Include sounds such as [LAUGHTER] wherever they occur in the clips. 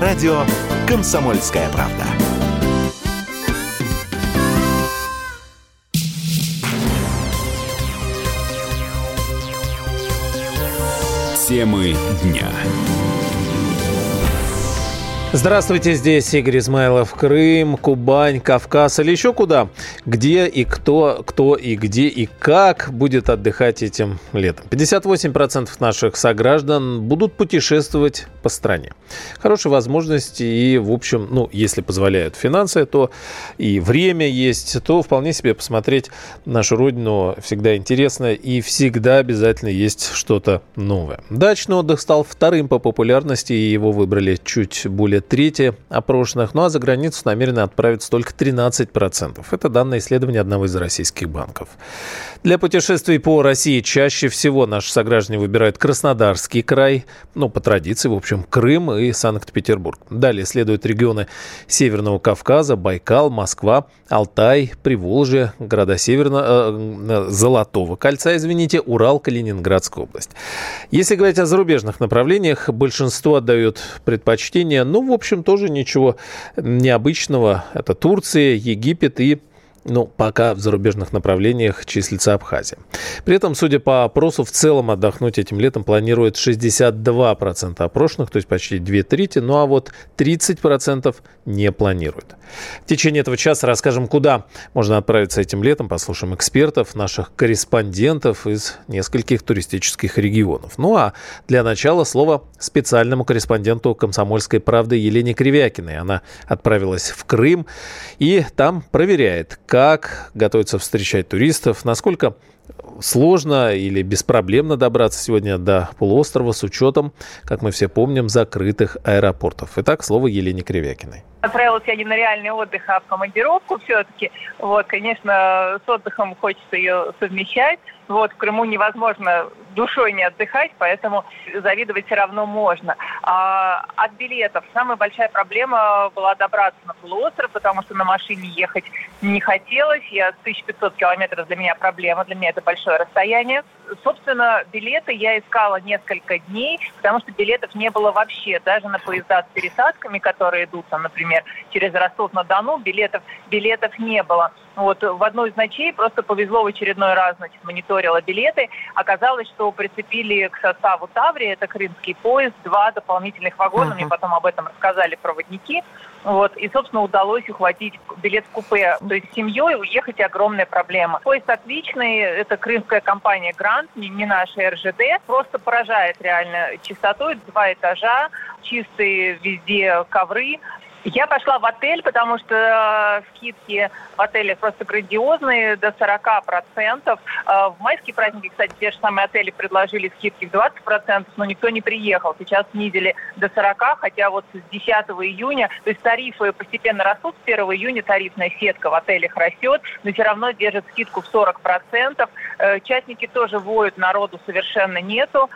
радио «Комсомольская правда». Темы дня. Здравствуйте, здесь Игорь Измайлов. Крым, Кубань, Кавказ или еще куда? Где и кто, кто и где и как будет отдыхать этим летом? 58% наших сограждан будут путешествовать по стране. Хорошая возможность и, в общем, ну, если позволяют финансы, то и время есть, то вполне себе посмотреть нашу родину всегда интересно и всегда обязательно есть что-то новое. Дачный отдых стал вторым по популярности, и его выбрали чуть более более трети опрошенных, ну а за границу намерены отправиться только 13%. Это данные исследования одного из российских банков. Для путешествий по России чаще всего наши сограждане выбирают Краснодарский край, ну, по традиции, в общем, Крым и Санкт-Петербург. Далее следуют регионы Северного Кавказа, Байкал, Москва, Алтай, Приволжье, города Северного, э, Золотого кольца, извините, Урал, Калининградская область. Если говорить о зарубежных направлениях, большинство отдают предпочтение, ну, в общем, тоже ничего необычного. Это Турция, Египет и ну, пока в зарубежных направлениях числится Абхазия. При этом, судя по опросу, в целом отдохнуть этим летом планирует 62% опрошенных, то есть почти две трети, ну а вот 30% не планируют. В течение этого часа расскажем, куда можно отправиться этим летом, послушаем экспертов, наших корреспондентов из нескольких туристических регионов. Ну а для начала слово специальному корреспонденту «Комсомольской правды» Елене Кривякиной. Она отправилась в Крым и там проверяет, как готовится встречать туристов, насколько сложно или беспроблемно добраться сегодня до полуострова с учетом, как мы все помним, закрытых аэропортов. Итак, слово Елене Кривякиной. Отправилась я не на реальный отдых, а в командировку все-таки. Вот, конечно, с отдыхом хочется ее совмещать. Вот, в Крыму невозможно душой не отдыхать, поэтому завидовать все равно можно. А от билетов самая большая проблема была добраться на полуостров, потому что на машине ехать не хотелось. Я 1500 километров для меня проблема, для меня это большое расстояние. Собственно, билеты я искала несколько дней, потому что билетов не было вообще. Даже на поезда с пересадками, которые идут, там, например, через Ростов-на-Дону, билетов, билетов не было. Вот в одну из ночей просто повезло в очередной раз, значит, мониторила билеты. Оказалось, что прицепили к составу Таври, это крымский поезд, два дополнительных вагона. Uh-huh. Мне потом об этом рассказали проводники. Вот, и, собственно, удалось ухватить билет в купе. То есть с семьей уехать огромная проблема. Поезд отличный, это крымская компания «Грант», не, не наша РЖД. Просто поражает реально чистотой. Два этажа, чистые везде ковры. Я пошла в отель, потому что э, скидки в отеле просто грандиозные, до 40%. Э, в майские праздники, кстати, те же самые отели предложили скидки в 20%, но никто не приехал. Сейчас снизили до 40, хотя вот с 10 июня, то есть тарифы постепенно растут, с 1 июня тарифная сетка в отелях растет, но все равно держит скидку в 40%. Э, частники тоже воют, народу совершенно нету.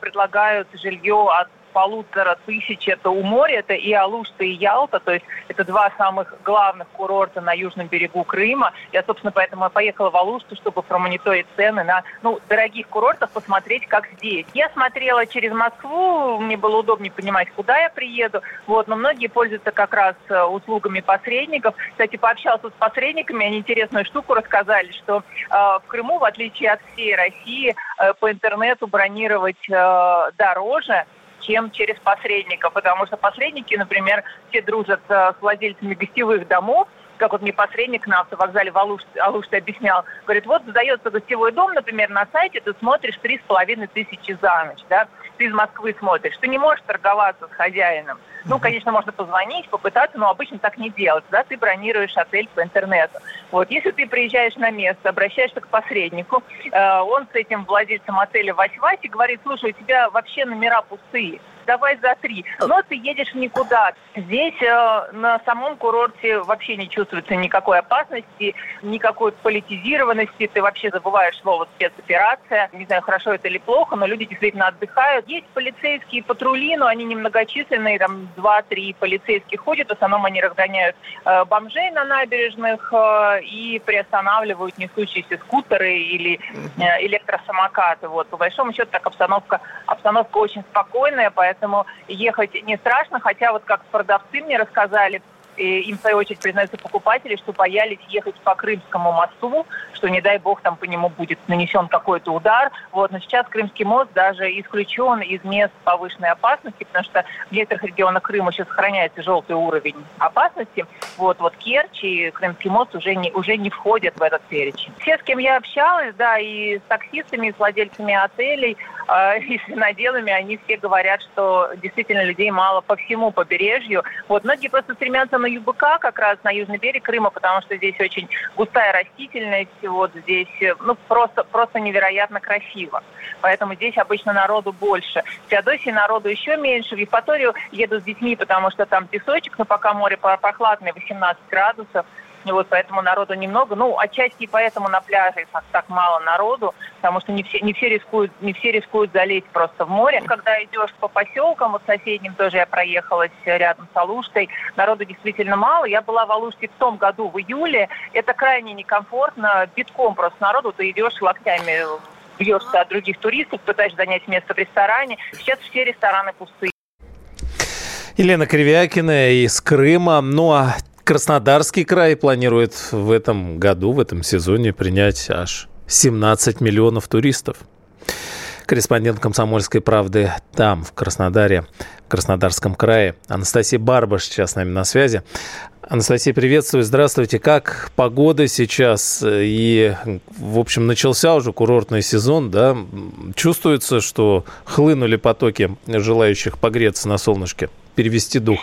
Предлагают жилье от полутора тысяч это у моря, это и Алушта, и Ялта, то есть это два самых главных курорта на южном берегу Крыма. Я, собственно, поэтому поехала в Алушту, чтобы промониторить цены на ну, дорогих курортах, посмотреть, как здесь. Я смотрела через Москву, мне было удобнее понимать, куда я приеду, вот, но многие пользуются как раз э, услугами посредников. Кстати, пообщался с посредниками, они интересную штуку рассказали, что э, в Крыму, в отличие от всей России, э, по интернету бронировать э, дороже, чем через посредников, потому что посредники, например, все дружат э, с владельцами гостевых домов, как вот мне посредник на автовокзале в Алуште, Алуште объяснял, говорит, вот сдается гостевой дом, например, на сайте, ты смотришь три с половиной тысячи за ночь, да, ты из Москвы смотришь, ты не можешь торговаться с хозяином. Ну, конечно, можно позвонить, попытаться, но обычно так не делать, да, ты бронируешь отель по интернету. Вот, если ты приезжаешь на место, обращаешься к посреднику, э, он с этим владельцем отеля Вась-Вась и говорит, слушай, у тебя вообще номера пустые, давай за три. Но ты едешь никуда. Здесь э, на самом курорте вообще не чувствуется никакой опасности, никакой политизированности. Ты вообще забываешь слово спецоперация. Не знаю, хорошо это или плохо, но люди действительно отдыхают. Есть полицейские патрули, но они немногочисленные, там два-три полицейских ходят. В основном они разгоняют э, бомжей на набережных э, и приостанавливают несущиеся скутеры или э, электросамокаты. Вот, по большому счету, так обстановка, обстановка очень спокойная, поэтому поэтому ехать не страшно, хотя вот как продавцы мне рассказали, и им, в свою очередь, признаются покупатели, что боялись ехать по Крымскому мосту, что, не дай бог, там по нему будет нанесен какой-то удар. Вот. Но сейчас Крымский мост даже исключен из мест повышенной опасности, потому что в некоторых регионах Крыма еще сохраняется желтый уровень опасности. Вот, вот Керчь и Крымский мост уже не, уже не входят в этот перечень. Все, с кем я общалась, да, и с таксистами, и с владельцами отелей, э, [LAUGHS] и с виноделами, они все говорят, что действительно людей мало по всему побережью. Вот многие просто стремятся на ЮБК, как раз на южный берег Крыма, потому что здесь очень густая растительность, вот здесь ну, просто, просто невероятно красиво. Поэтому здесь обычно народу больше. В Феодосии народу еще меньше. В Евпаторию еду с детьми, потому что там песочек, но пока море прохладное, 18 градусов. Вот поэтому народу немного. Ну, отчасти и поэтому на пляже так, так мало народу, потому что не все, не все рискуют, не все рискуют залезть просто в море. Когда идешь по поселкам, вот соседним тоже я проехалась рядом с Алуштой, народу действительно мало. Я была в Алуште в том году, в июле. Это крайне некомфортно, битком просто народу. Ты идешь локтями бьешься от других туристов, пытаешься занять место в ресторане. Сейчас все рестораны пустые. Елена Кривякина из Крыма. Ну а Краснодарский край планирует в этом году, в этом сезоне принять аж 17 миллионов туристов. Корреспондент «Комсомольской правды» там, в Краснодаре, в Краснодарском крае. Анастасия Барбаш сейчас с нами на связи. Анастасия, приветствую, здравствуйте. Как погода сейчас? И, в общем, начался уже курортный сезон, да? Чувствуется, что хлынули потоки желающих погреться на солнышке, перевести дух?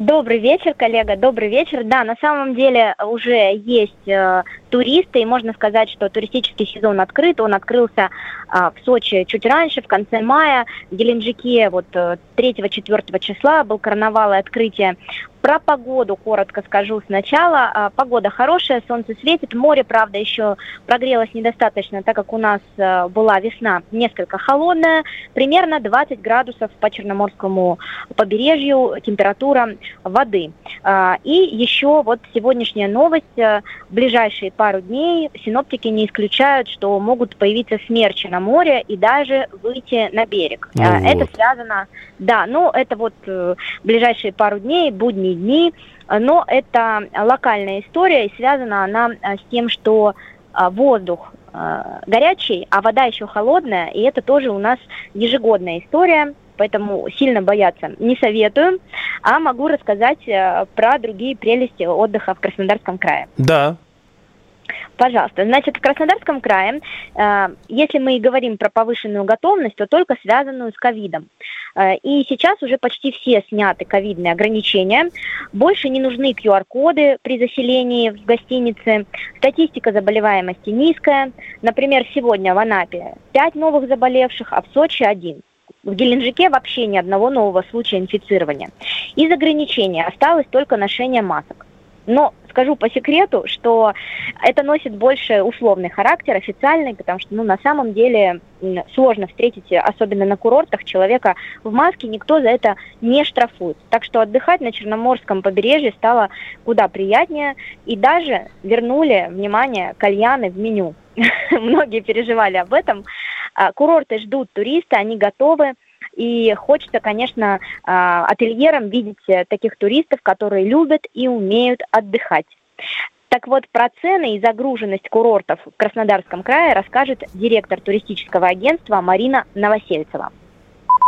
Добрый вечер, коллега, добрый вечер. Да, на самом деле уже есть э, туристы, и можно сказать, что туристический сезон открыт. Он открылся э, в Сочи чуть раньше, в конце мая. В Геленджике вот э, 3-4 числа был карнавал и открытие про погоду коротко скажу сначала. А, погода хорошая, солнце светит, море, правда, еще прогрелось недостаточно, так как у нас а, была весна несколько холодная, примерно 20 градусов по Черноморскому побережью температура воды. А, и еще вот сегодняшняя новость, в ближайшие пару дней синоптики не исключают, что могут появиться смерчи на море и даже выйти на берег. Ну это вот. связано, да, ну это вот э, ближайшие пару дней, будни последние дни, но это локальная история, и связана она э, с тем, что э, воздух э, горячий, а вода еще холодная, и это тоже у нас ежегодная история, поэтому сильно бояться не советую, а могу рассказать про другие прелести отдыха в Краснодарском крае. Да, Пожалуйста. Значит, в Краснодарском крае, э, если мы говорим про повышенную готовность, то только связанную с ковидом. Э, и сейчас уже почти все сняты ковидные ограничения. Больше не нужны QR-коды при заселении в гостинице. Статистика заболеваемости низкая. Например, сегодня в Анапе 5 новых заболевших, а в Сочи один. В Геленджике вообще ни одного нового случая инфицирования. Из ограничений осталось только ношение масок. Но скажу по секрету, что это носит больше условный характер, официальный, потому что ну, на самом деле сложно встретить, особенно на курортах, человека в маске, никто за это не штрафует. Так что отдыхать на Черноморском побережье стало куда приятнее, и даже вернули, внимание, кальяны в меню. [LAUGHS] Многие переживали об этом. А, курорты ждут туриста, они готовы. И хочется, конечно, а, ательерам видеть э, таких туристов, которые любят и умеют отдыхать. Так вот, про цены и загруженность курортов в Краснодарском крае расскажет директор туристического агентства Марина Новосельцева.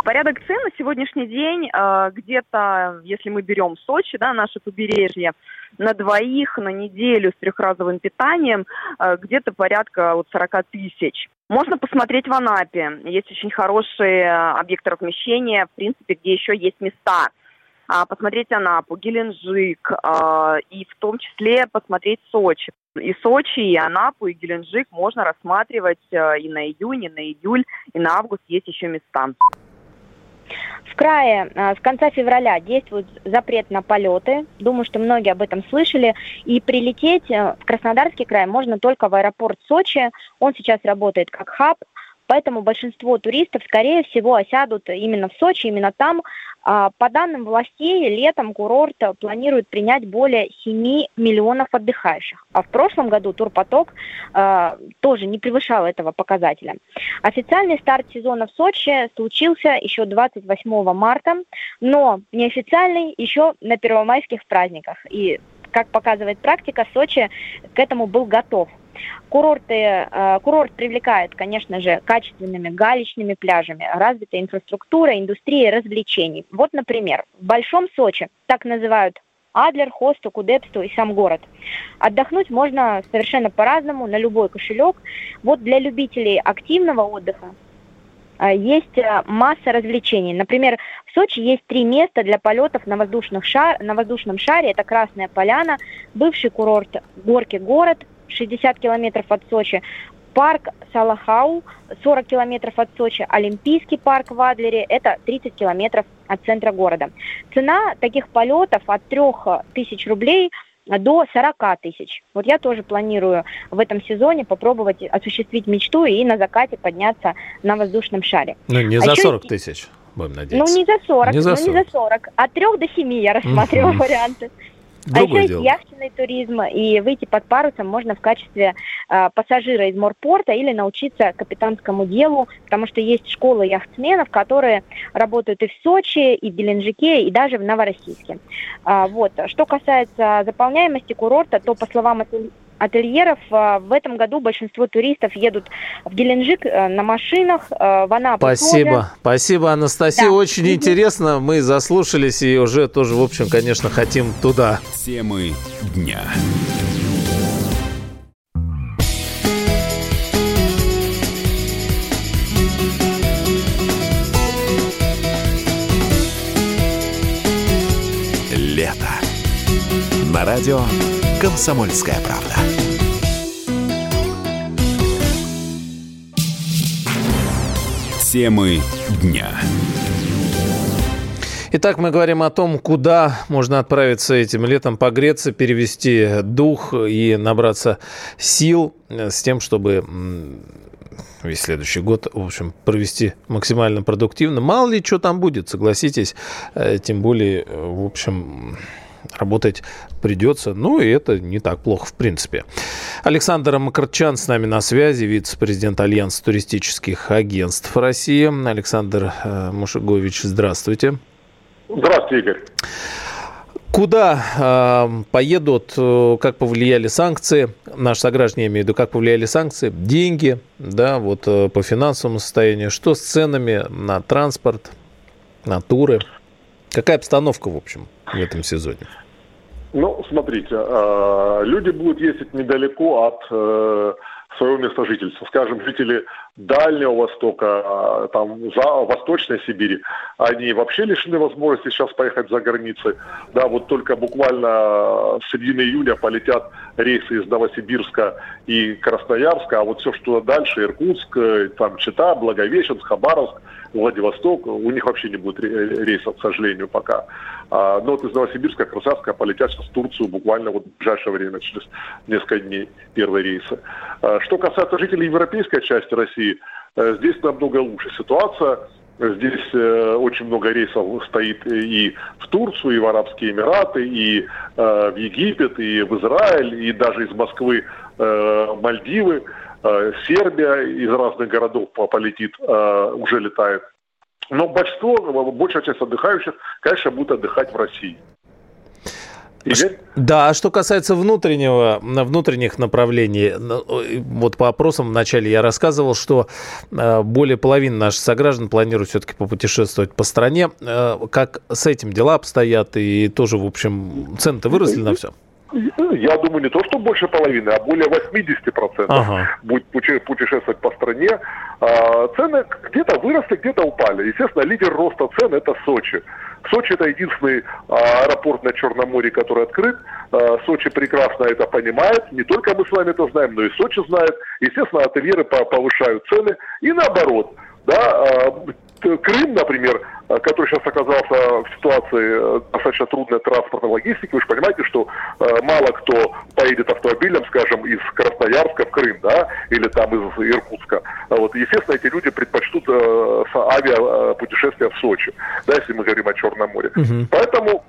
Порядок цен на сегодняшний день э, где-то, если мы берем Сочи, да, наше побережье, на двоих на неделю с трехразовым питанием э, где-то порядка вот 40 тысяч. Можно посмотреть в Анапе. Есть очень хорошие объекты размещения, в принципе, где еще есть места. А, посмотреть Анапу, Геленджик а, и в том числе посмотреть Сочи. И Сочи, и Анапу, и Геленджик можно рассматривать э, и на июнь, и на июль, и на август есть еще места. В крае а, с конца февраля действует запрет на полеты. Думаю, что многие об этом слышали. И прилететь э, в Краснодарский край можно только в аэропорт Сочи. Он сейчас работает как хаб. Поэтому большинство туристов, скорее всего, осядут именно в Сочи, именно там по данным властей, летом курорт планирует принять более 7 миллионов отдыхающих. А в прошлом году турпоток э, тоже не превышал этого показателя. Официальный старт сезона в Сочи случился еще 28 марта, но неофициальный еще на первомайских праздниках. И как показывает практика, Сочи к этому был готов. Курорты, э, курорт привлекает, конечно же, качественными галечными пляжами, развитая инфраструктура, индустрия развлечений. Вот, например, в Большом Сочи, так называют Адлер, Хосту, Кудепсту и сам город. Отдохнуть можно совершенно по-разному, на любой кошелек. Вот для любителей активного отдыха есть э, масса развлечений. Например, в Сочи есть три места для полетов на, воздушных шар, на воздушном шаре. Это Красная Поляна, бывший курорт Горки город, 60 километров от Сочи, парк Салахау, 40 километров от Сочи, Олимпийский парк в Адлере, это 30 километров от центра города. Цена таких полетов от 3 тысяч рублей до 40 тысяч. Вот я тоже планирую в этом сезоне попробовать осуществить мечту и на закате подняться на воздушном шаре. Ну, не а за 40 тысяч, будем надеяться. Ну, не за 40, не за 40. ну, не за 40. От 3 до 7 я рассматриваю варианты. Другое а еще дело. есть яхтенный туризм, и выйти под парусом можно в качестве э, пассажира из морпорта или научиться капитанскому делу, потому что есть школы яхтсменов, которые работают и в Сочи, и в Геленджике, и даже в Новороссийске. А, вот. Что касается заполняемости курорта, то, по словам ательеров. Э, в этом году большинство туристов едут в Геленджик э, на машинах, э, в Анапу Спасибо. тоже. Спасибо, Анастасия. Да. Очень интересно. Мы заслушались и уже тоже, в общем, конечно, хотим туда. Темы дня. Лето. На радио «Комсомольская правда». Темы дня. Итак, мы говорим о том, куда можно отправиться этим летом, погреться, перевести дух и набраться сил с тем, чтобы весь следующий год, в общем, провести максимально продуктивно. Мало ли, что там будет, согласитесь. Э, тем более, э, в общем, работать придется. Ну, и это не так плохо, в принципе. Александр Макарчан с нами на связи, вице-президент Альянса туристических агентств России. Александр э, Мушегович, здравствуйте. Здравствуйте, Игорь. Куда э, поедут, э, как повлияли санкции, наши сограждане, я имею в виду, как повлияли санкции, деньги, да, вот э, по финансовому состоянию, что с ценами на транспорт, на туры? Какая обстановка, в общем, в этом сезоне? Ну, смотрите, э, люди будут ездить недалеко от э, своего места жительства. Скажем, жители Дальнего Востока, э, там, за Восточной Сибири, они вообще лишены возможности сейчас поехать за границей. Да, вот только буквально в середине июля полетят рейсы из Новосибирска и Красноярска, а вот все, что дальше, Иркутск, там Чита, Благовещенск, Хабаровск – Владивосток, у них вообще не будет рейсов, к сожалению, пока. А, но вот из Новосибирска, Красавска полетят сейчас в Турцию буквально вот в ближайшее время, через несколько дней первые рейсы. А, что касается жителей европейской части России, э, здесь намного лучше ситуация. Здесь э, очень много рейсов стоит и в Турцию, и в Арабские Эмираты, и э, в Египет, и в Израиль, и даже из Москвы Мальдивы. Сербия из разных городов полетит, уже летает. Но большинство, большая часть отдыхающих, конечно, будут отдыхать в России. Да, а что касается внутреннего, внутренних направлений, ну, вот по опросам вначале я рассказывал, что э, более половины наших сограждан планируют все-таки попутешествовать по стране. Как с этим дела обстоят? И тоже, в общем, цены-то выросли на все? Я думаю, не то, что больше половины, а более 80% ага. будет путешествовать по стране. А, цены где-то выросли, где-то упали. Естественно, лидер роста цен – это Сочи. Сочи – это единственный а, аэропорт на Черном море, который открыт. А, Сочи прекрасно это понимает. Не только мы с вами это знаем, но и Сочи знает. Естественно, ательеры повышают цены. И наоборот, да, Крым, например, который сейчас оказался в ситуации э, достаточно трудной транспортной логистики, вы же понимаете, что э, мало кто поедет автомобилем, скажем, из Красноярска в Крым, да, или там из Иркутска. А вот, естественно, эти люди предпочтут авиапутешествия в Сочи, да, если мы говорим о Черном море. Угу. Поэтому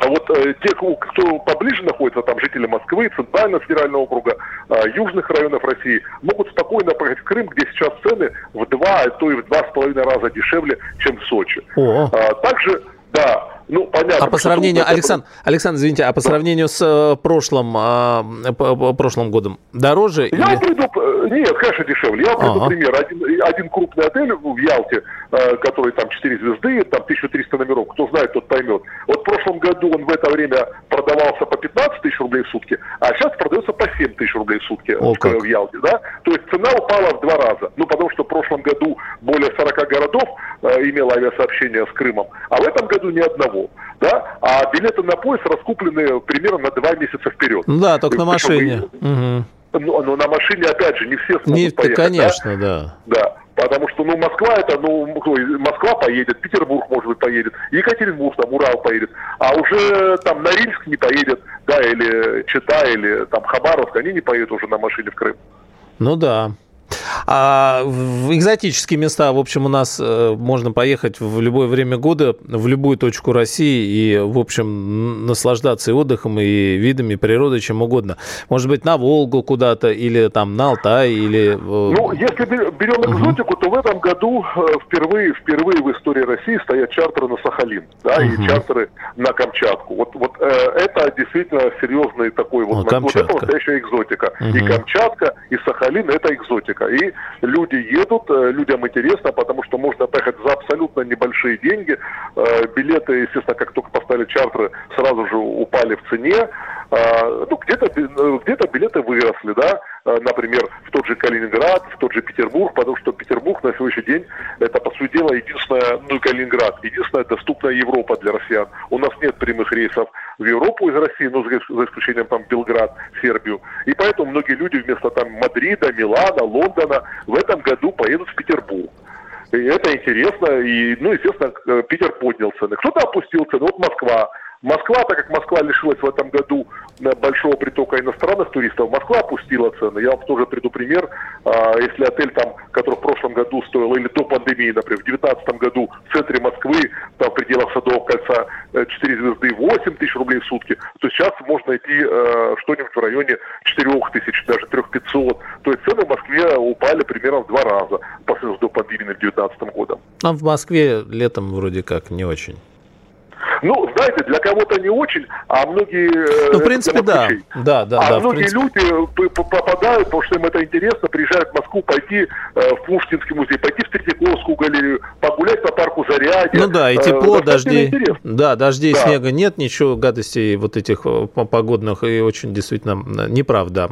а вот э, те, кто поближе находится, там жители Москвы, Центрального федерального округа, э, южных районов России, могут спокойно поехать в Крым, где сейчас цены в два, а то и в два с половиной раза дешевле, чем в Сочи. О. А, также, да, ну, понятно. А по сравнению, Александр, Александр, извините, а по да. сравнению с э, прошлым, э, прошлым годом дороже? Я или... приду, э, нет, конечно, дешевле. Я приду ага. пример. Один, один крупный отель в Ялте, который там 4 звезды, там 1300 номеров, кто знает, тот поймет. Вот в прошлом году он в это время продавался по 15 тысяч рублей в сутки, а сейчас продается по 7 тысяч рублей в сутки О, в, в Ялте, да? То есть цена упала в два раза. Ну, потому что в прошлом году более 40 городов э, имело авиасообщение с Крымом, а в этом году ни одного да, а билеты на поезд раскуплены примерно на два месяца вперед. Ну да, только на машине. Угу. Ну, ну, на машине, опять же, не все смогут не, поехать. Конечно, да. Да. да. Потому что, ну, Москва это, ну, Москва поедет, Петербург, может быть, поедет, Екатеринбург, там, Урал поедет, а уже там Норильск не поедет, да, или Чита, или там Хабаровск, они не поедут уже на машине в Крым. Ну да. А в экзотические места, в общем, у нас э, можно поехать в любое время года, в любую точку России и, в общем, наслаждаться и отдыхом, и видами природы, чем угодно. Может быть, на Волгу куда-то, или там на Алтай, или... Э, ну, если берем экзотику, угу. то в этом году э, впервые, впервые в истории России стоят чартеры на Сахалин, да, угу. и чартеры на Камчатку. Вот, вот э, это действительно серьезный такой вот... О, вот это настоящая экзотика. Угу. И Камчатка, и Сахалин – это экзотика. И люди едут, э, людям интересно, потому что можно поехать за абсолютно небольшие деньги. Э, билеты, естественно, как только поставили чартеры, сразу же упали в цене. А, ну, где-то э, где билеты выросли, да, например, в тот же Калининград, в тот же Петербург, потому что Петербург на сегодняшний день это, по сути дела, единственная, ну Калининград, единственная доступная Европа для россиян. У нас нет прямых рейсов в Европу из России, ну, за исключением там Белград, Сербию. И поэтому многие люди вместо там Мадрида, Милана, Лондона в этом году поедут в Петербург. И это интересно, и, ну, естественно, Питер поднял цены. Кто-то опустил цены, вот Москва Москва, так как Москва лишилась в этом году э, большого притока иностранных туристов, Москва опустила цены. Я вам тоже приду пример. А, если отель, там, который в прошлом году стоил, или до пандемии, например, в 2019 году в центре Москвы, там в пределах Садового кольца 4 э, звезды 8 тысяч рублей в сутки, то сейчас можно найти э, что-нибудь в районе 4 тысяч, даже 3 500. То есть цены в Москве упали примерно в два раза по сравнению с до пандемии 2019 годом. А в Москве летом вроде как не очень. Ну, знаете, для кого-то не очень, а многие... Э, ну, в принципе, да. да. Да, а да, многие люди попадают, потому что им это интересно, приезжают в Москву, пойти э, в Пушкинский музей, пойти в Третьяковскую галерею, погулять по парку Зарядье. Ну да, и э, тепло, э, дождей. Да, дождей, да. снега нет, ничего, гадостей вот этих погодных, и очень действительно неправда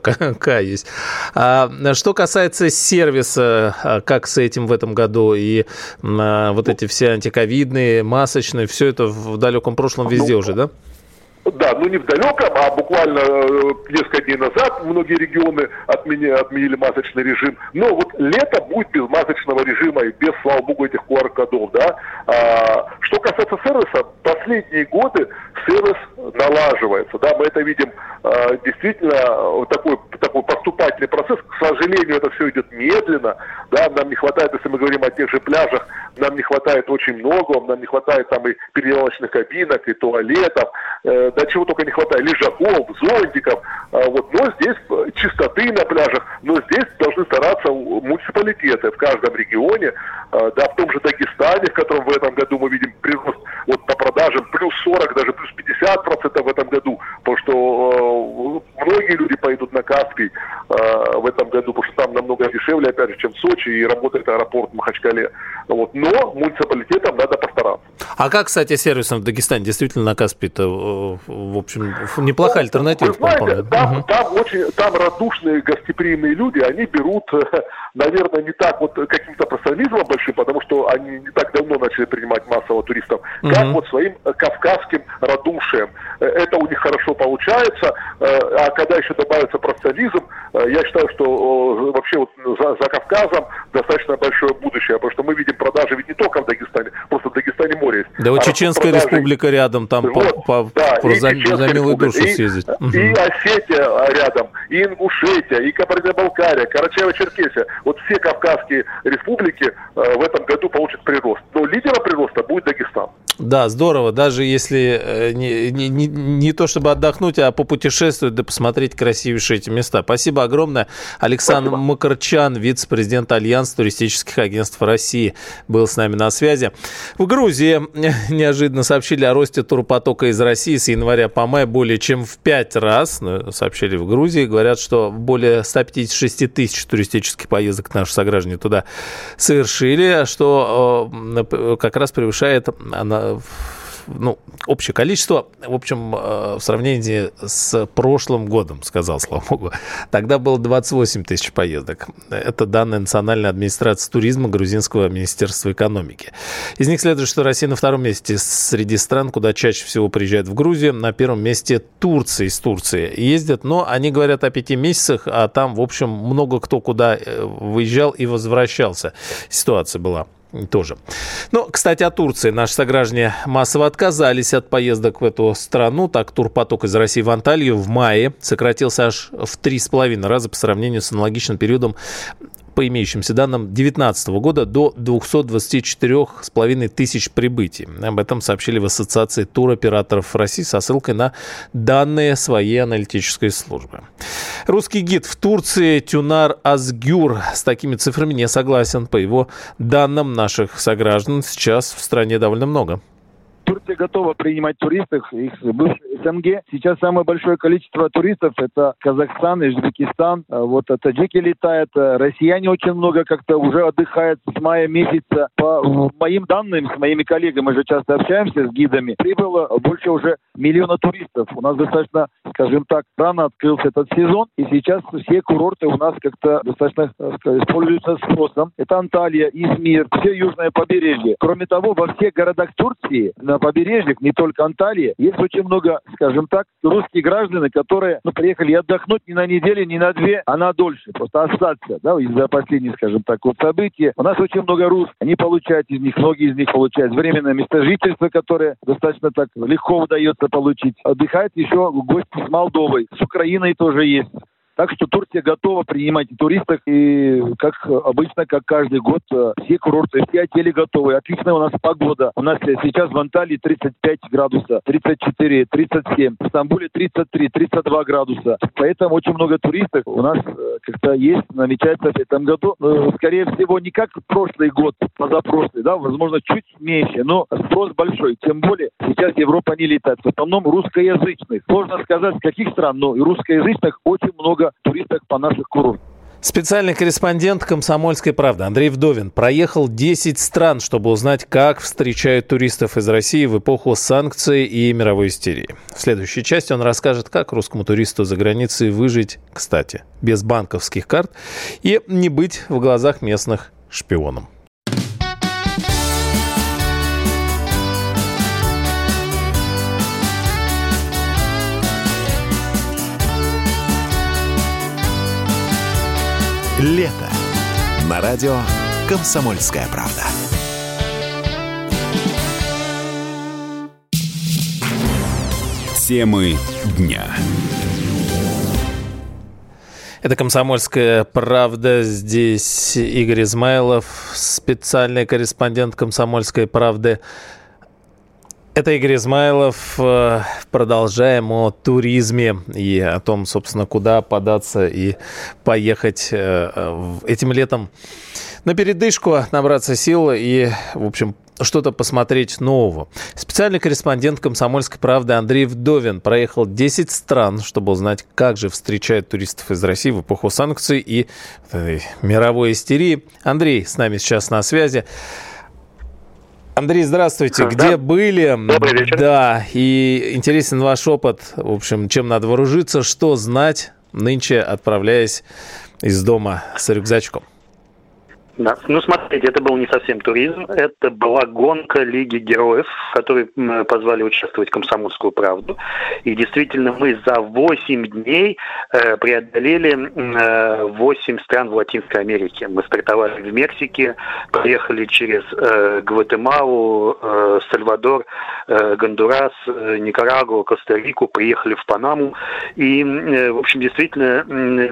[LAUGHS] какая есть. А, что касается сервиса, как с этим в этом году, и вот эти все антиковидные, масочные, все это в далеком прошлом везде ну, уже, да? Да, ну не в далеком, а буквально э, несколько дней назад многие регионы отменили, отменили масочный режим. Но вот лето будет без масочного режима и без, слава богу, этих QR-кодов, да. А, что касается сервиса, последние годы сервис налаживается, да, мы это видим а, действительно такой, такой поступательный процесс. К сожалению, это все идет медленно, да, нам не хватает, если мы говорим о тех же пляжах, нам не хватает очень много, нам не хватает там и переделочных кабинок, и туалетов, э, да чего только не хватает, лежаков, зонтиков, э, вот, но здесь чистоты на пляжах, но здесь должны стараться муниципалитеты в каждом регионе, э, да, в том же Дагестане, в котором в этом году мы видим прирост вот по продажам плюс 40, даже плюс 50 процентов в этом году, потому что э, многие люди пойдут на Каспий э, в этом году, потому что там намного дешевле, опять же, чем в Сочи, и работает аэропорт в Махачкале. Вот. Но муниципалитетам надо постараться. А как, кстати, сервисом в Дагестане? Действительно, на Каспий-то, э, в общем, неплохая ну, альтернатива. Вы знаете, там, угу. там, очень, там радушные, гостеприимные люди, они берут, [LAUGHS] наверное, не так вот каким-то профессионализмом большим, потому что они не так давно начали принимать массово туристов, угу. как вот своим кавказским радушием. Это у них хорошо получается, а когда еще добавится профессионализм, я считаю, что вообще вот за, за Кавказом достаточно большое будущее, потому что мы видим продажи ведь не только в Дагестане, в Дагестане скорость. Да вот а Чеченская продажи... республика рядом, там вот, по, по, да, по, за, за милую душу и, съездить. И Осетия рядом, и Ингушетия, и Кабардино-Балкария, Карачаево-Черкесия. Вот все кавказские республики э, в этом году получат прирост. Но лидером прироста будет Дагестан. Да, здорово. Даже если э, не, не, не, не то чтобы отдохнуть, а попутешествовать, да посмотреть красивейшие эти места. Спасибо огромное. Александр Спасибо. Макарчан, вице-президент Альянса туристических агентств России, был с нами на связи. В Грузии неожиданно сообщили о росте турпотока из России с января по май более чем в пять раз. Ну, сообщили в Грузии. Говорят, что более 156 тысяч туристических поездок наши сограждане туда совершили, что э, как раз превышает ну, общее количество, в общем, э, в сравнении с прошлым годом, сказал, слава богу, тогда было 28 тысяч поездок. Это данные Национальной администрации туризма Грузинского министерства экономики. Из них следует, что Россия на втором месте среди стран, куда чаще всего приезжают в Грузию. На первом месте Турция из Турции ездят, но они говорят о пяти месяцах, а там, в общем, много кто куда э, выезжал и возвращался. Ситуация была тоже. Ну, кстати, о Турции. Наши сограждане массово отказались от поездок в эту страну. Так, турпоток из России в Анталию в мае сократился аж в три с половиной раза по сравнению с аналогичным периодом по имеющимся данным 2019 года до 224,5 тысяч прибытий. Об этом сообщили в Ассоциации туроператоров России со ссылкой на данные своей аналитической службы. Русский гид в Турции Тюнар Азгюр с такими цифрами не согласен. По его данным, наших сограждан сейчас в стране довольно много. Турция готова принимать туристов, их бывший СНГ. Сейчас самое большое количество туристов это Казахстан, Узбекистан, а вот таджики летают, а россияне очень много как-то уже отдыхают с мая месяца. По моим данным, с моими коллегами, мы же часто общаемся с гидами, прибыло больше уже миллиона туристов. У нас достаточно, скажем так, рано открылся этот сезон, и сейчас все курорты у нас как-то достаточно сказать, пользуются спросом. Это Анталия, Измир, все южное побережье. Кроме того, во всех городах Турции на побережьях, не только Анталии, есть очень много, скажем так, русские граждане, которые ну, приехали отдохнуть не на неделю, не на две, а на дольше, просто остаться, да, из-за последних, скажем так, вот событий. У нас очень много русских, они получают из них, многие из них получают временное место жительства, которое достаточно так легко удается получить. Отдыхают еще гости с Молдовой, с Украиной тоже есть. Так что Турция готова принимать туристов, и как обычно, как каждый год, э, все курорты, все отели готовы. Отличная у нас погода. У нас сейчас в Анталии 35 градусов, 34, 37, в Стамбуле 33, 32 градуса. Поэтому очень много туристов у нас э, как-то есть, намечается в этом году. Э, скорее всего, не как прошлый год, позапрошлый, да, возможно, чуть меньше, но спрос большой. Тем более сейчас Европа не летает. В основном русскоязычных. Сложно сказать, с каких стран, но русскоязычных очень много туристов по наших курортам. Специальный корреспондент «Комсомольской правды» Андрей Вдовин проехал 10 стран, чтобы узнать, как встречают туристов из России в эпоху санкций и мировой истерии. В следующей части он расскажет, как русскому туристу за границей выжить, кстати, без банковских карт и не быть в глазах местных шпионом. Лето. На радио «Комсомольская правда». Темы дня. Это «Комсомольская правда». Здесь Игорь Измайлов, специальный корреспондент «Комсомольской правды» Это Игорь Измайлов. Э, продолжаем о туризме и о том, собственно, куда податься и поехать э, этим летом на передышку, набраться сил и, в общем, что-то посмотреть нового. Специальный корреспондент «Комсомольской правды» Андрей Вдовин проехал 10 стран, чтобы узнать, как же встречают туристов из России в эпоху санкций и мировой истерии. Андрей с нами сейчас на связи. Андрей, здравствуйте. Да. Где были? Добрый вечер. Да, и интересен ваш опыт. В общем, чем надо вооружиться, что знать, нынче отправляясь из дома с рюкзачком. Да. Ну, смотрите, это был не совсем туризм, это была гонка Лиги Героев, в которой позвали участвовать Комсомольскую правду. И действительно, мы за 8 дней э, преодолели э, 8 стран в Латинской Америке. Мы стартовали в Мексике, поехали через э, Гватемалу, э, Сальвадор, э, Гондурас, э, Никарагуа, Коста-Рику, приехали в Панаму. И, э, в общем, действительно, э,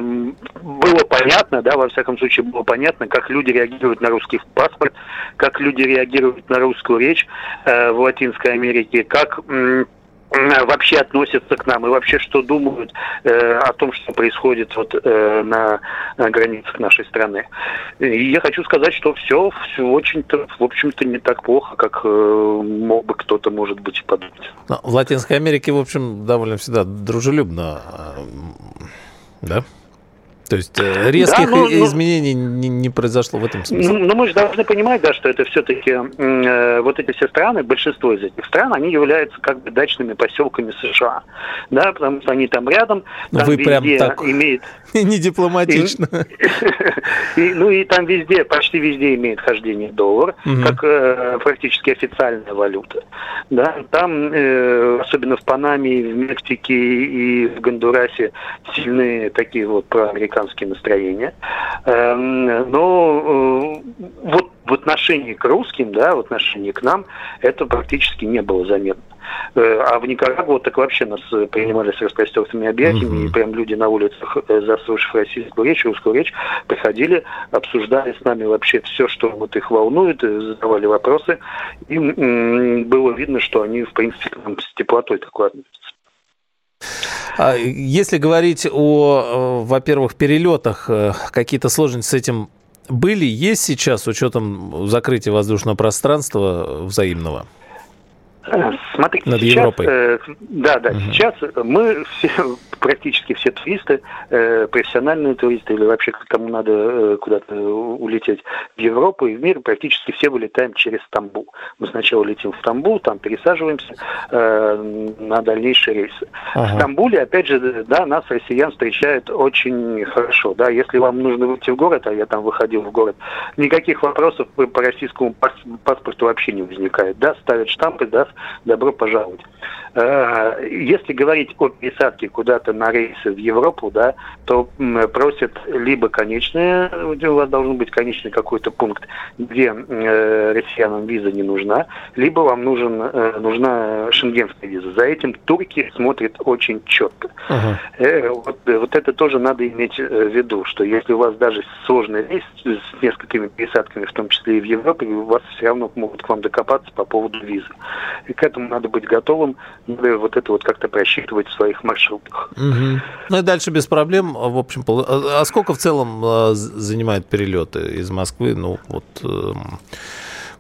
было понятно, да, во всяком случае, было понятно, как люди реагируют на русский паспорт, как люди реагируют на русскую речь э, в Латинской Америке, как э, вообще относятся к нам и вообще что думают э, о том, что происходит вот э, на, на границах нашей страны. И я хочу сказать, что все, все очень-то, в общем-то, не так плохо, как э, мог бы кто-то, может быть, подумать. Но в Латинской Америке, в общем, довольно всегда дружелюбно, э, да? То есть э, резких да, но, изменений но, не, не произошло в этом смысле. Но, но мы же должны понимать, да, что это все-таки э, вот эти все страны, большинство из этих стран, они являются как бы дачными поселками США, да, потому что они там рядом. Там Вы прям так имеет [LAUGHS] не дипломатично. И, ну и там везде, почти везде имеет хождение доллар, угу. как э, практически официальная валюта. Да, там, э, особенно в Панаме, в Мексике и в Гондурасе сильные такие вот проамериканские американские настроения. Эм, но э, вот в отношении к русским, да, в отношении к нам, это практически не было заметно. Э, а в Никарагуа так вообще нас принимали с распростертыми объятиями, mm-hmm. и прям люди на улицах, э, заслышав российскую речь, русскую речь, приходили, обсуждали с нами вообще все, что вот их волнует, задавали вопросы. И было видно, что они, в принципе, с теплотой такой относятся. А если говорить о, э, во-первых, перелетах, э, какие-то сложности с этим были, есть сейчас, с учетом закрытия воздушного пространства взаимного? Смотрите, Над сейчас, Европой. Э, да, да, угу. сейчас мы все, [LAUGHS] практически все туристы, э, профессиональные туристы или вообще кому надо э, куда-то улететь в Европу и в мир, практически все вылетаем через Стамбул. Мы сначала летим в Стамбул, там пересаживаемся э, на дальнейшие рейсы. Ага. В Стамбуле, опять же, да, нас, россиян, встречают очень хорошо. Да, если вам нужно выйти в город, а я там выходил в город, никаких вопросов по российскому паспорту вообще не возникает. Да, ставят штампы, да, добро пожаловать. Э, если говорить о пересадке куда-то на рейсы в Европу, да, то просят либо конечные, у вас должен быть конечный какой-то пункт, где э, россиянам виза не нужна, либо вам нужен, э, нужна шенгенская виза. За этим турки смотрят очень четко. Uh-huh. Вот, вот это тоже надо иметь в виду, что если у вас даже сложный рейс с несколькими пересадками, в том числе и в Европе, у вас все равно могут к вам докопаться по поводу визы. И к этому надо быть готовым, надо вот это вот как-то просчитывать в своих маршрутах. Угу. Ну и дальше без проблем, в общем, а, а сколько в целом а, занимает перелеты из Москвы, ну вот эм,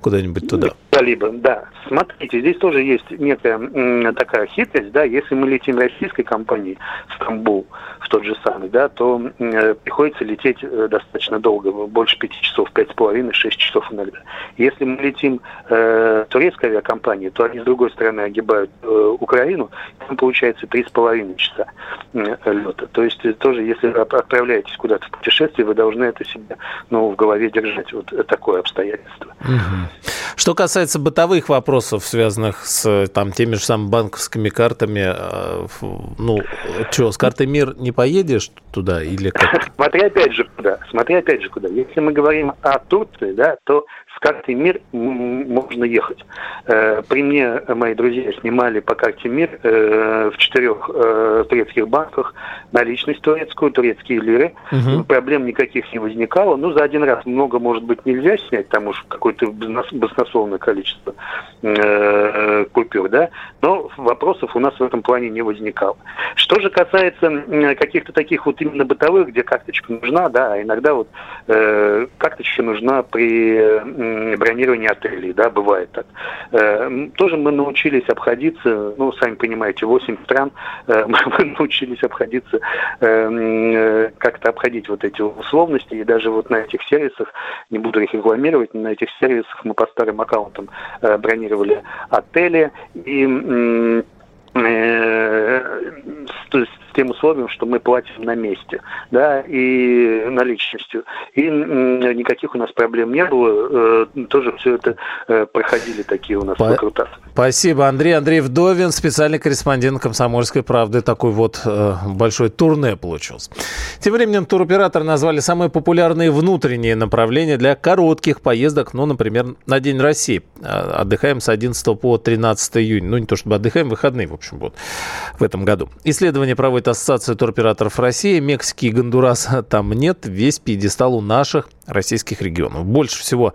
куда-нибудь туда? Либо, да. Смотрите, здесь тоже есть некая такая хитрость, да, если мы летим российской компанией в Стамбул, в тот же самый, да, то э, приходится лететь э, достаточно долго, больше пяти часов, пять с половиной, шесть часов иногда. Если мы летим э, турецкой авиакомпанией, то они с другой стороны огибают э, Украину, там получается три с половиной часа э, лета. То есть э, тоже, если отправляетесь куда-то в путешествие, вы должны это себе, ну, в голове держать, вот такое обстоятельство. Угу. Что касается бытовых вопросов, связанных с там, теми же самыми банковскими картами, э, ну, что, с картой МИР не поедешь туда или как? [LAUGHS] Смотри опять же куда, смотри опять же куда. Если мы говорим о Турции, да, то с картой МИР можно ехать. Э, при мне мои друзья снимали по карте МИР э, в четырех э, турецких банках наличность турецкую, турецкие лиры. Угу. Проблем никаких не возникало. Ну, за один раз много, может быть, нельзя снять, там уж какое-то баснословное количество купюр, да, но вопросов у нас в этом плане не возникало. Что же касается каких-то таких вот именно бытовых, где карточка нужна, да, а иногда вот карточка нужна при бронирования отелей, да, бывает так. Э, тоже мы научились обходиться, ну, сами понимаете, 8 стран, э, [LAUGHS] мы научились обходиться, э, как-то обходить вот эти условности, и даже вот на этих сервисах, не буду их рекламировать, на этих сервисах мы по старым аккаунтам бронировали отели, и тем условием, что мы платим на месте, да, и наличностью. И никаких у нас проблем не было. Э, тоже все это э, проходили такие у нас По... выкрутасы. Спасибо, Андрей. Андрей Вдовин, специальный корреспондент «Комсомольской правды». Такой вот э, большой турне получился. Тем временем туроператор назвали самые популярные внутренние направления для коротких поездок, ну, например, на День России. Отдыхаем с 11 по 13 июня. Ну, не то чтобы отдыхаем, выходные, в общем, вот в этом году. Исследование проводит Ассоциация туроператоров России. Мексики и Гондураса там нет. Весь пьедестал у наших российских регионов. Больше всего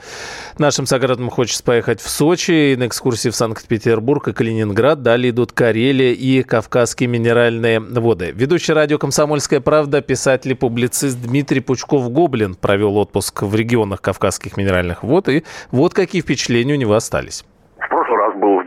нашим согражданам хочется поехать в Сочи, на экскурсии в Санкт-Петербург и Калининград. Далее идут Карелия и Кавказские минеральные воды. Ведущий радио «Комсомольская правда», писатель и публицист Дмитрий Пучков-Гоблин провел отпуск в регионах Кавказских минеральных вод. И вот какие впечатления у него остались. В прошлый раз был в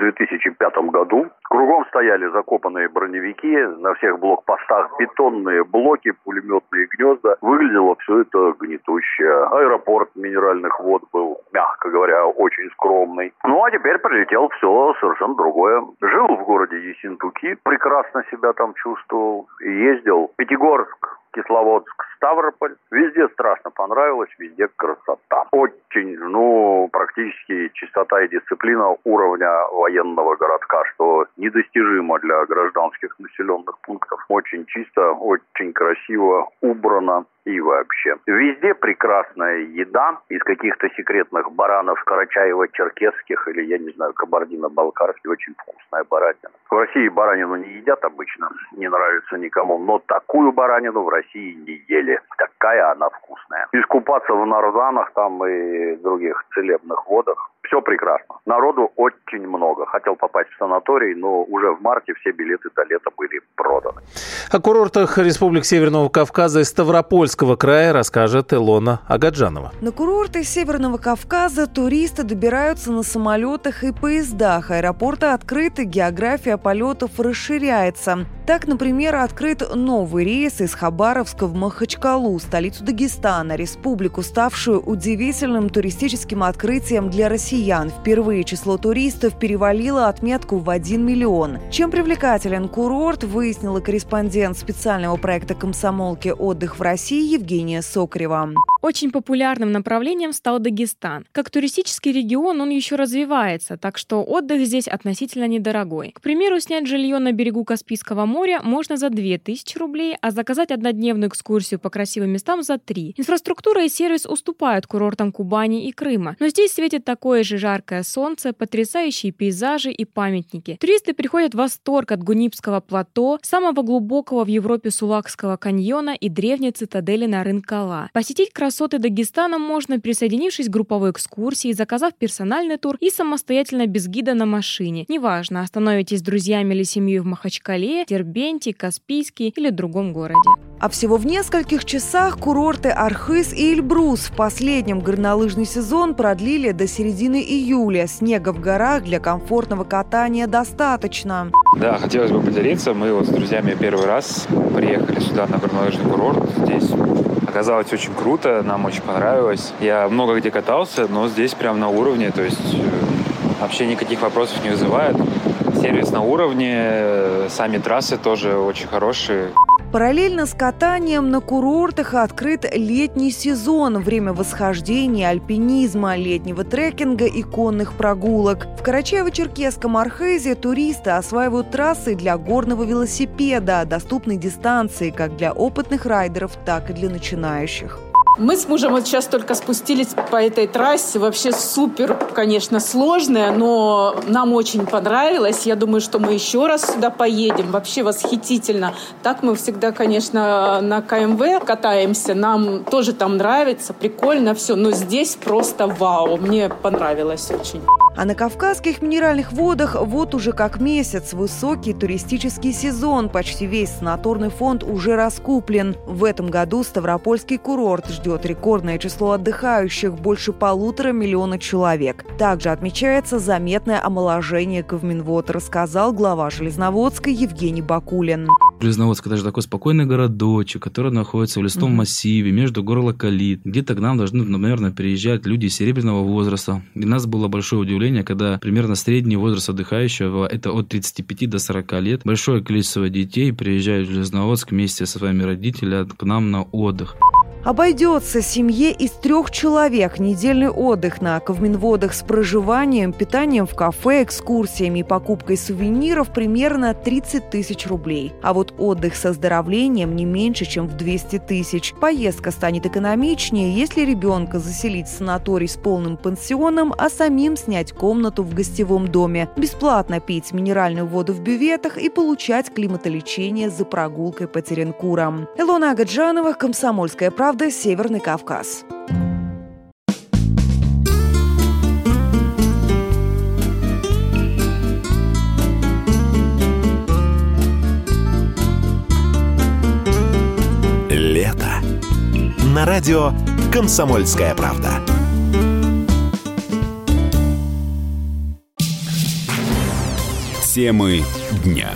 2005 году. Кругом стояли закопанные броневики, на всех блокпостах бетонные блоки, пулеметные гнезда. Выглядело все это гнетуще. Аэропорт минеральных вод был, мягко говоря, очень скромный. Ну а теперь прилетел все совершенно другое. Жил в городе Ессентуки, прекрасно себя там чувствовал. Ездил Пятигорск, Кисловодск, Ставрополь. Везде страшно понравилось, везде красота. Очень, ну, практически чистота и дисциплина уровня военного городка, что недостижимо для гражданских населенных пунктов. Очень чисто, очень красиво, убрано и вообще. Везде прекрасная еда из каких-то секретных баранов Карачаева-Черкесских или, я не знаю, Кабардино-Балкарских. Очень вкусная баранина. В России баранину не едят обычно, не нравится никому. Но такую баранину в России не ели. Такая она вкусная. Искупаться в Нарзанах там и других целебных водах все прекрасно. Народу очень много. Хотел попасть в санаторий, но уже в марте все билеты до лета были проданы. О курортах Республик Северного Кавказа и Ставропольского края расскажет Илона Агаджанова. На курорты Северного Кавказа туристы добираются на самолетах и поездах. Аэропорты открыты, география полетов расширяется. Так, например, открыт новый рейс из Хабаровска в Махачкалу, столицу Дагестана, республику, ставшую удивительным туристическим открытием для россиян. Впервые число туристов перевалило отметку в 1 миллион. Чем привлекателен курорт, выяснила корреспондент специального проекта комсомолки «Отдых в России» Евгения Сокрева. Очень популярным направлением стал Дагестан. Как туристический регион он еще развивается, так что отдых здесь относительно недорогой. К примеру, снять жилье на берегу Каспийского моря можно за 2000 рублей, а заказать однодневную экскурсию по красивым местам за 3. Инфраструктура и сервис уступают курортам Кубани и Крыма. Но здесь светит такое же жаркое солнце, потрясающие пейзажи и памятники. Туристы приходят в восторг от Гунипского плато, самого глубокого в Европе Сулакского каньона и древней цитадели на Рынкала. Посетить красоты Дагестана можно, присоединившись к групповой экскурсии, заказав персональный тур и самостоятельно без гида на машине. Неважно, остановитесь с друзьями или семьей в Махачкале, Дербенте, Каспийске или другом городе. А всего в нескольких часах курорты Архыз и Эльбрус в последнем горнолыжный сезон продлили до середины июля. Снега в горах для комфортного катания достаточно. Да, хотелось бы поделиться. Мы вот с друзьями первый раз приехали сюда на горнолыжный курорт. Здесь оказалось очень круто, нам очень понравилось. Я много где катался, но здесь прям на уровне, то есть э, вообще никаких вопросов не вызывает. Сервис на уровне, э, сами трассы тоже очень хорошие. Параллельно с катанием на курортах открыт летний сезон, время восхождения, альпинизма, летнего трекинга и конных прогулок. В Карачаево-Черкесском Архезе туристы осваивают трассы для горного велосипеда, доступной дистанции как для опытных райдеров, так и для начинающих. Мы с мужем вот сейчас только спустились по этой трассе. Вообще супер, конечно, сложная, но нам очень понравилось. Я думаю, что мы еще раз сюда поедем. Вообще восхитительно. Так мы всегда, конечно, на КМВ катаемся. Нам тоже там нравится, прикольно все. Но здесь просто вау. Мне понравилось очень. А на Кавказских минеральных водах вот уже как месяц высокий туристический сезон. Почти весь санаторный фонд уже раскуплен. В этом году Ставропольский курорт ждет рекордное число отдыхающих – больше полутора миллиона человек. Также отмечается заметное омоложение Ковминвод, рассказал глава Железноводска Евгений Бакулин. Железноводск – это же такой спокойный городочек, который находится в лесном угу. массиве, между горлокалит. Где-то к нам должны, наверное, приезжать люди серебряного возраста. И у нас было большое удивление, когда примерно средний возраст отдыхающего – это от 35 до 40 лет. Большое количество детей приезжают в Железноводск вместе со своими родителями к нам на отдых. Обойдется семье из трех человек недельный отдых на Ковминводах с проживанием, питанием в кафе, экскурсиями и покупкой сувениров примерно 30 тысяч рублей. А вот отдых с оздоровлением не меньше, чем в 200 тысяч. Поездка станет экономичнее, если ребенка заселить в санаторий с полным пансионом, а самим снять комнату в гостевом доме, бесплатно пить минеральную воду в бюветах и получать климатолечение за прогулкой по Теренкурам. Илона Агаджанова, Комсомольская правда Северный Кавказ. Лето. На радио «Комсомольская правда». Темы дня.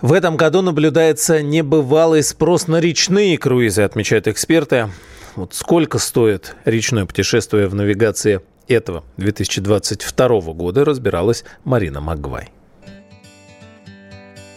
В этом году наблюдается небывалый спрос на речные круизы, отмечают эксперты. Вот сколько стоит речное путешествие в навигации этого 2022 года, разбиралась Марина Магвай.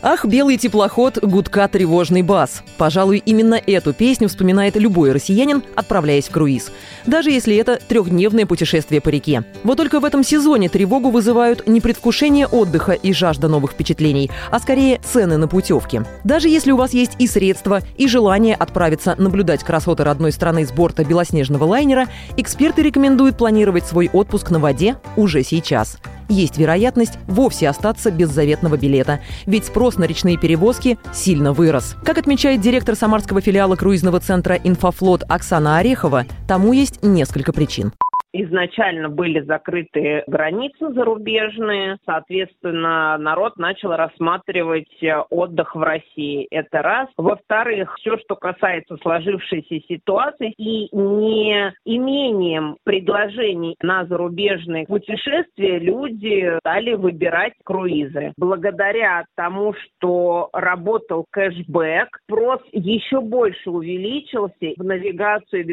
Ах, белый теплоход, гудка тревожный бас. Пожалуй, именно эту песню вспоминает любой россиянин, отправляясь в круиз. Даже если это трехдневное путешествие по реке. Вот только в этом сезоне тревогу вызывают не предвкушение отдыха и жажда новых впечатлений, а скорее цены на путевки. Даже если у вас есть и средства, и желание отправиться наблюдать красоты родной страны с борта белоснежного лайнера, эксперты рекомендуют планировать свой отпуск на воде уже сейчас есть вероятность вовсе остаться без заветного билета. Ведь спрос на речные перевозки сильно вырос. Как отмечает директор самарского филиала круизного центра «Инфофлот» Оксана Орехова, тому есть несколько причин. Изначально были закрыты границы зарубежные, соответственно, народ начал рассматривать э, отдых в России. Это раз. Во-вторых, все, что касается сложившейся ситуации и не имением предложений на зарубежные путешествия, люди стали выбирать круизы. Благодаря тому, что работал кэшбэк, спрос еще больше увеличился. В навигацию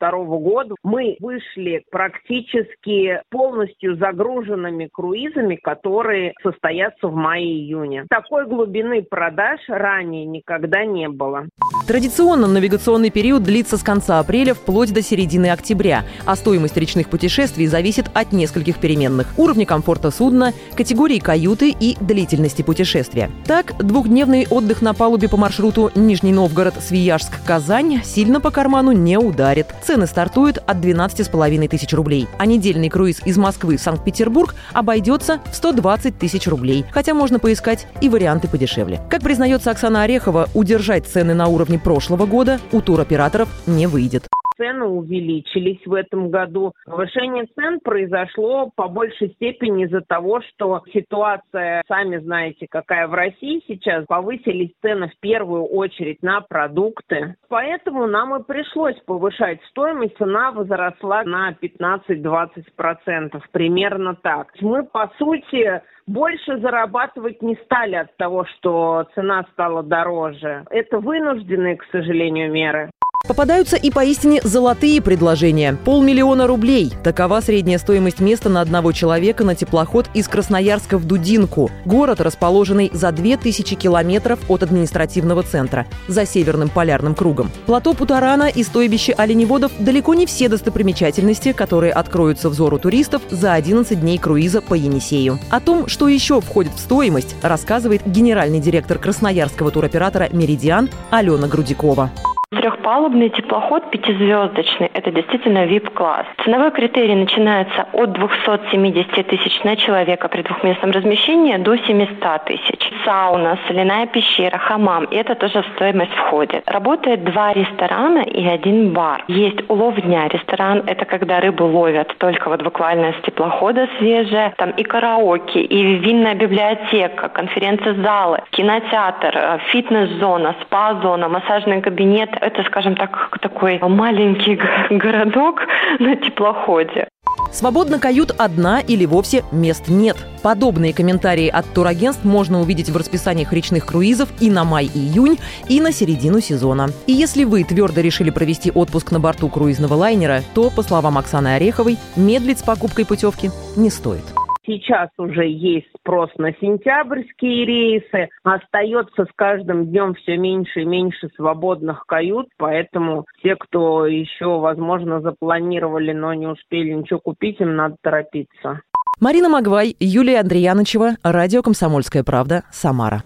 2022 года мы вышли практически полностью загруженными круизами, которые состоятся в мае-июне. Такой глубины продаж ранее никогда не было. Традиционно навигационный период длится с конца апреля вплоть до середины октября, а стоимость речных путешествий зависит от нескольких переменных – уровня комфорта судна, категории каюты и длительности путешествия. Так, двухдневный отдых на палубе по маршруту Нижний Новгород, Свияжск, Казань сильно по карману не ударит. Цены стартуют от 12,5 половиной тысяч рублей, а недельный круиз из Москвы в Санкт-Петербург обойдется в 120 тысяч рублей, хотя можно поискать и варианты подешевле. Как признается Оксана Орехова, удержать цены на уровне прошлого года у туроператоров не выйдет цены увеличились в этом году. Повышение цен произошло по большей степени из-за того, что ситуация, сами знаете, какая в России сейчас, повысились цены в первую очередь на продукты. Поэтому нам и пришлось повышать стоимость. Цена возросла на 15-20%, примерно так. Мы, по сути, больше зарабатывать не стали от того, что цена стала дороже. Это вынужденные, к сожалению, меры. Попадаются и поистине золотые предложения. Полмиллиона рублей. Такова средняя стоимость места на одного человека на теплоход из Красноярска в Дудинку. Город, расположенный за 2000 километров от административного центра, за Северным полярным кругом. Плато Путарана и стойбище оленеводов – далеко не все достопримечательности, которые откроются взору туристов за 11 дней круиза по Енисею. О том, что еще входит в стоимость, рассказывает генеральный директор красноярского туроператора «Меридиан» Алена Грудикова. Трехпалубный теплоход пятизвездочный – это действительно VIP-класс. Ценовой критерий начинается от 270 тысяч на человека при двухместном размещении до 700 тысяч. Сауна, соляная пещера, хамам – это тоже в стоимость входит. Работает два ресторана и один бар. Есть улов дня. Ресторан – это когда рыбу ловят только вот буквально с теплохода свежая. Там и караоке, и винная библиотека, конференц-залы, кинотеатр, э, фитнес-зона, спа-зона, массажный кабинет – это, скажем так, такой маленький городок на теплоходе. Свободно кают одна или вовсе мест нет. Подобные комментарии от турагентств можно увидеть в расписаниях речных круизов и на май-июнь, и на середину сезона. И если вы твердо решили провести отпуск на борту круизного лайнера, то, по словам Оксаны Ореховой, медлить с покупкой путевки не стоит. Сейчас уже есть спрос на сентябрьские рейсы. Остается с каждым днем все меньше и меньше свободных кают, поэтому те, кто еще, возможно, запланировали, но не успели ничего купить, им надо торопиться. Марина Магвай, Юлия Андреяночева, Радио «Комсомольская правда», Самара.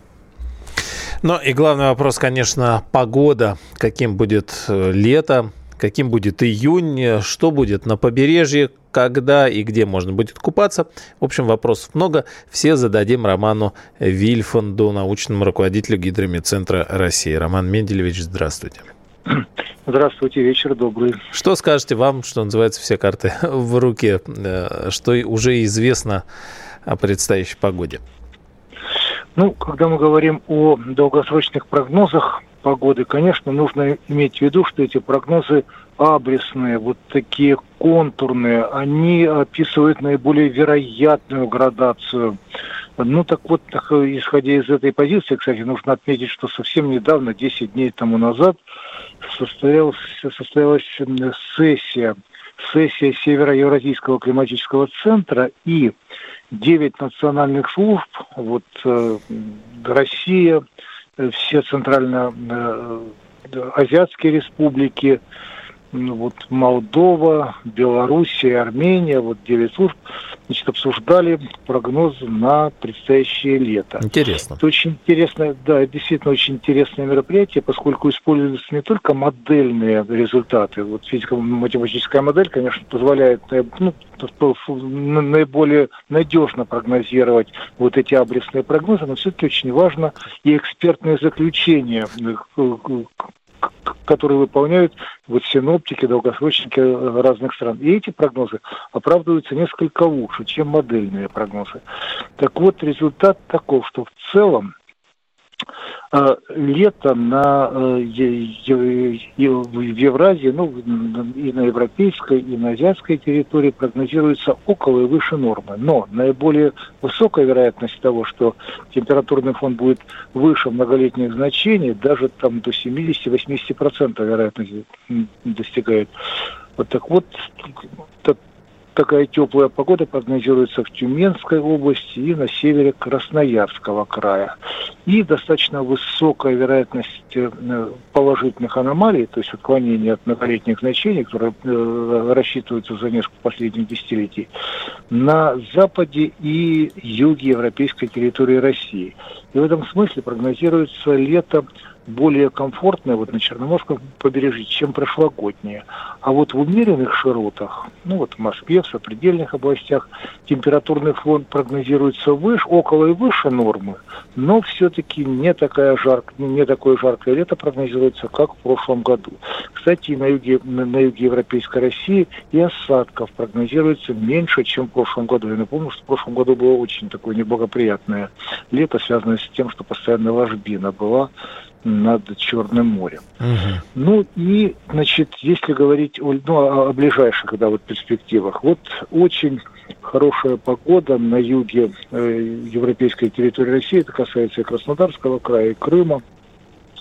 Ну и главный вопрос, конечно, погода. Каким будет э, лето, каким будет июнь, что будет на побережье, когда и где можно будет купаться. В общем, вопросов много. Все зададим Роману Вильфанду, научному руководителю Гидромедцентра России. Роман Менделевич, здравствуйте. Здравствуйте, вечер добрый. Что скажете вам, что называется, все карты [LAUGHS] в руке, э, что уже известно о предстоящей погоде? Ну, когда мы говорим о долгосрочных прогнозах погоды, конечно, нужно иметь в виду, что эти прогнозы абрисные, вот такие контурные, они описывают наиболее вероятную градацию. Ну так вот, исходя из этой позиции, кстати, нужно отметить, что совсем недавно, 10 дней тому назад, состоялась, состоялась сессия, сессия Северо-Евразийского климатического центра и 9 национальных служб, вот э, Россия, все центрально-азиатские э, республики, ну, вот Молдова, Белоруссия, Армения, вот 9 служб, значит, обсуждали прогнозы на предстоящее лето. Интересно. Это очень интересное, да, действительно очень интересное мероприятие, поскольку используются не только модельные результаты. Вот физико-математическая модель, конечно, позволяет ну, наиболее надежно прогнозировать вот эти абрисные прогнозы, но все-таки очень важно и экспертное заключение которые выполняют вот синоптики, долгосрочники разных стран. И эти прогнозы оправдываются несколько лучше, чем модельные прогнозы. Так вот, результат таков, что в целом а, лето на, э, в Евразии, ну, и на европейской, и на азиатской территории прогнозируется около и выше нормы. Но наиболее высокая вероятность того, что температурный фон будет выше многолетних значений, даже там до 70-80% вероятности достигает. Вот так вот, такая теплая погода прогнозируется в Тюменской области и на севере Красноярского края. И достаточно высокая вероятность э, положительных аномалий, то есть отклонения от многолетних значений, которые э, рассчитываются за несколько последних десятилетий, на западе и юге европейской территории России. И в этом смысле прогнозируется лето более комфортное вот на Черноморском побережье, чем прошлогоднее. А вот в умеренных широтах, ну вот в Москве, в сопредельных областях, температурный фон прогнозируется выше, около и выше нормы, но все-таки не, такая жарк, не такое жаркое лето прогнозируется, как в прошлом году. Кстати, на юге, на юге Европейской России и осадков прогнозируется меньше, чем в прошлом году. Я напомню, что в прошлом году было очень такое неблагоприятное лето, связанное с тем, что постоянно ложбина была над Черным морем. Угу. Ну и, значит, если говорить о, ну, о, ближайших да, вот, перспективах, вот очень хорошая погода на юге э, европейской территории России, это касается и Краснодарского края, и Крыма,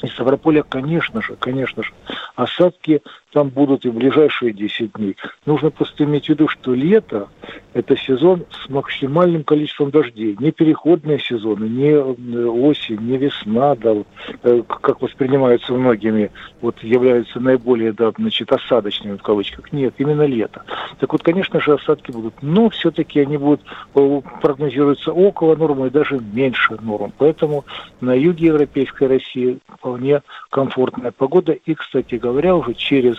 и Ставрополя, конечно же, конечно же, осадки там будут и в ближайшие 10 дней. Нужно просто иметь в виду, что лето – это сезон с максимальным количеством дождей. Не переходные сезоны, не э, осень, не весна, да, э, как воспринимаются многими, вот являются наиболее, да, значит, осадочными в кавычках. Нет, именно лето. Так вот, конечно же, осадки будут, но все-таки они будут, э, прогнозируются около нормы и даже меньше норм. Поэтому на юге Европейской России вполне комфортная погода. И, кстати говоря, уже через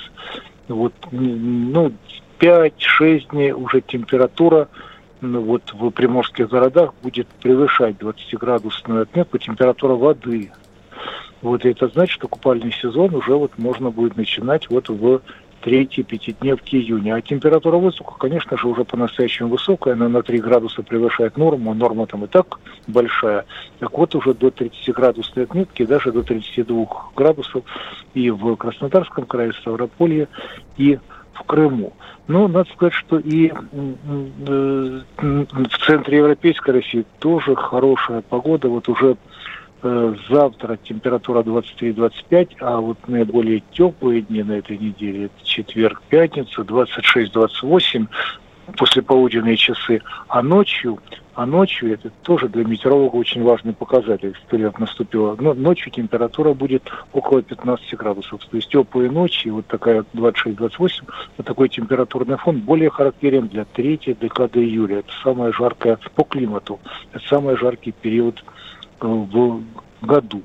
вот, ну, 5-6 дней уже температура ну, вот в приморских городах будет превышать 20-градусную отметку температура воды. Вот и это значит, что купальный сезон уже вот можно будет начинать вот в третьей пятидневки июня. А температура воздуха, конечно же, уже по-настоящему высокая, она на 3 градуса превышает норму, норма там и так большая. Так вот, уже до 30 градусной отметки, даже до 32 градусов и в Краснодарском крае, Ставрополье, и в Крыму. Но надо сказать, что и э, в центре Европейской России тоже хорошая погода. Вот уже завтра температура 23-25, а вот наиболее теплые дни на этой неделе это четверг, пятница, 26-28 после полуденные часы, а ночью а ночью, это тоже для метеоролога очень важный показатель, что лет наступило, но ночью температура будет около 15 градусов. То есть теплые ночи, вот такая 26-28, вот такой температурный фон более характерен для третьей декады июля. Это самая жаркая по климату, это самый жаркий период э, в году.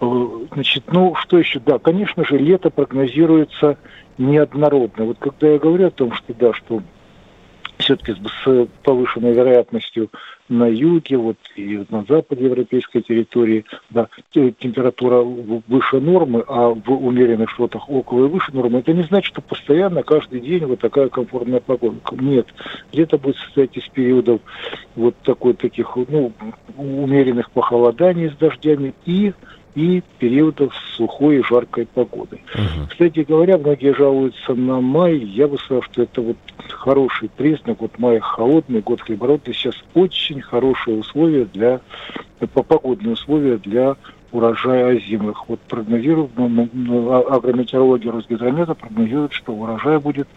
Э, значит, ну, что еще? Да, конечно же, лето прогнозируется неоднородно. Вот когда я говорю о том, что да, что все-таки с повышенной вероятностью на юге, вот и на западе европейской территории, да, температура выше нормы, а в умеренных широтах около и выше нормы, это не значит, что постоянно, каждый день вот такая комфортная погода. Нет, где-то будет состоять из периодов вот такой, таких, ну, умеренных похолоданий с дождями и и периодов сухой и жаркой погоды. Угу. Кстати говоря, многие жалуются на май. Я бы сказал, что это вот хороший признак. Вот май холодный, год хлебородный. Сейчас очень хорошие условия для, погодные условия для урожая озимых. Вот прогнозируют, ну, ну, ну агрометеорологи Росгидромета прогнозируют, что урожай будет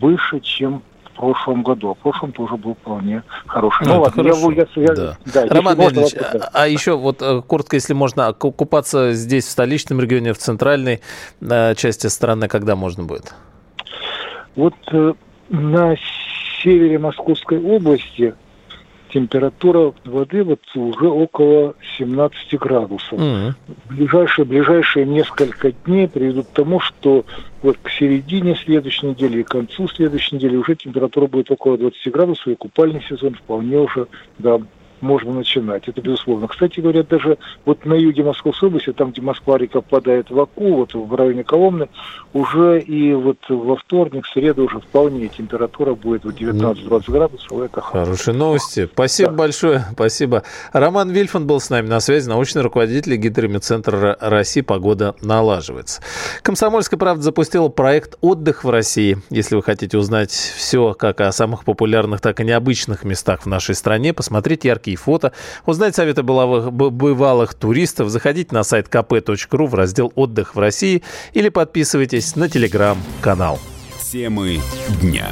выше, чем прошлом году. А в прошлом тоже был вполне хороший. Ну, ну ладно, хорошо. я, я, да. Да, Роман Леонидович, а, а еще вот э, коротко, если можно, купаться здесь, в столичном регионе, в центральной э, части страны, когда можно будет? Вот э, на севере Московской области температура воды вот уже около 17 градусов. Mm-hmm. Ближайшие, ближайшие несколько дней приведут к тому, что вот к середине следующей недели и к концу следующей недели уже температура будет около 20 градусов, и купальный сезон вполне уже да, можно начинать. Это безусловно. Кстати говоря, даже вот на юге Московской области, там, где Москва-река впадает в Аку, вот в районе Коломны, уже и вот во вторник, в среду уже вполне температура будет вот 19-20 градусов. Это Хорошие новости. Спасибо да. большое. Спасибо. Роман Вильфанд был с нами на связи, научный руководитель Гидрометцентра России. Погода налаживается. Комсомольская правда запустила проект «Отдых в России». Если вы хотите узнать все как о самых популярных, так и необычных местах в нашей стране, посмотрите яркие яркие фото. Узнать советы бывалых, бывалых туристов, заходите на сайт kp.ru в раздел «Отдых в России» или подписывайтесь на телеграм-канал. Темы дня.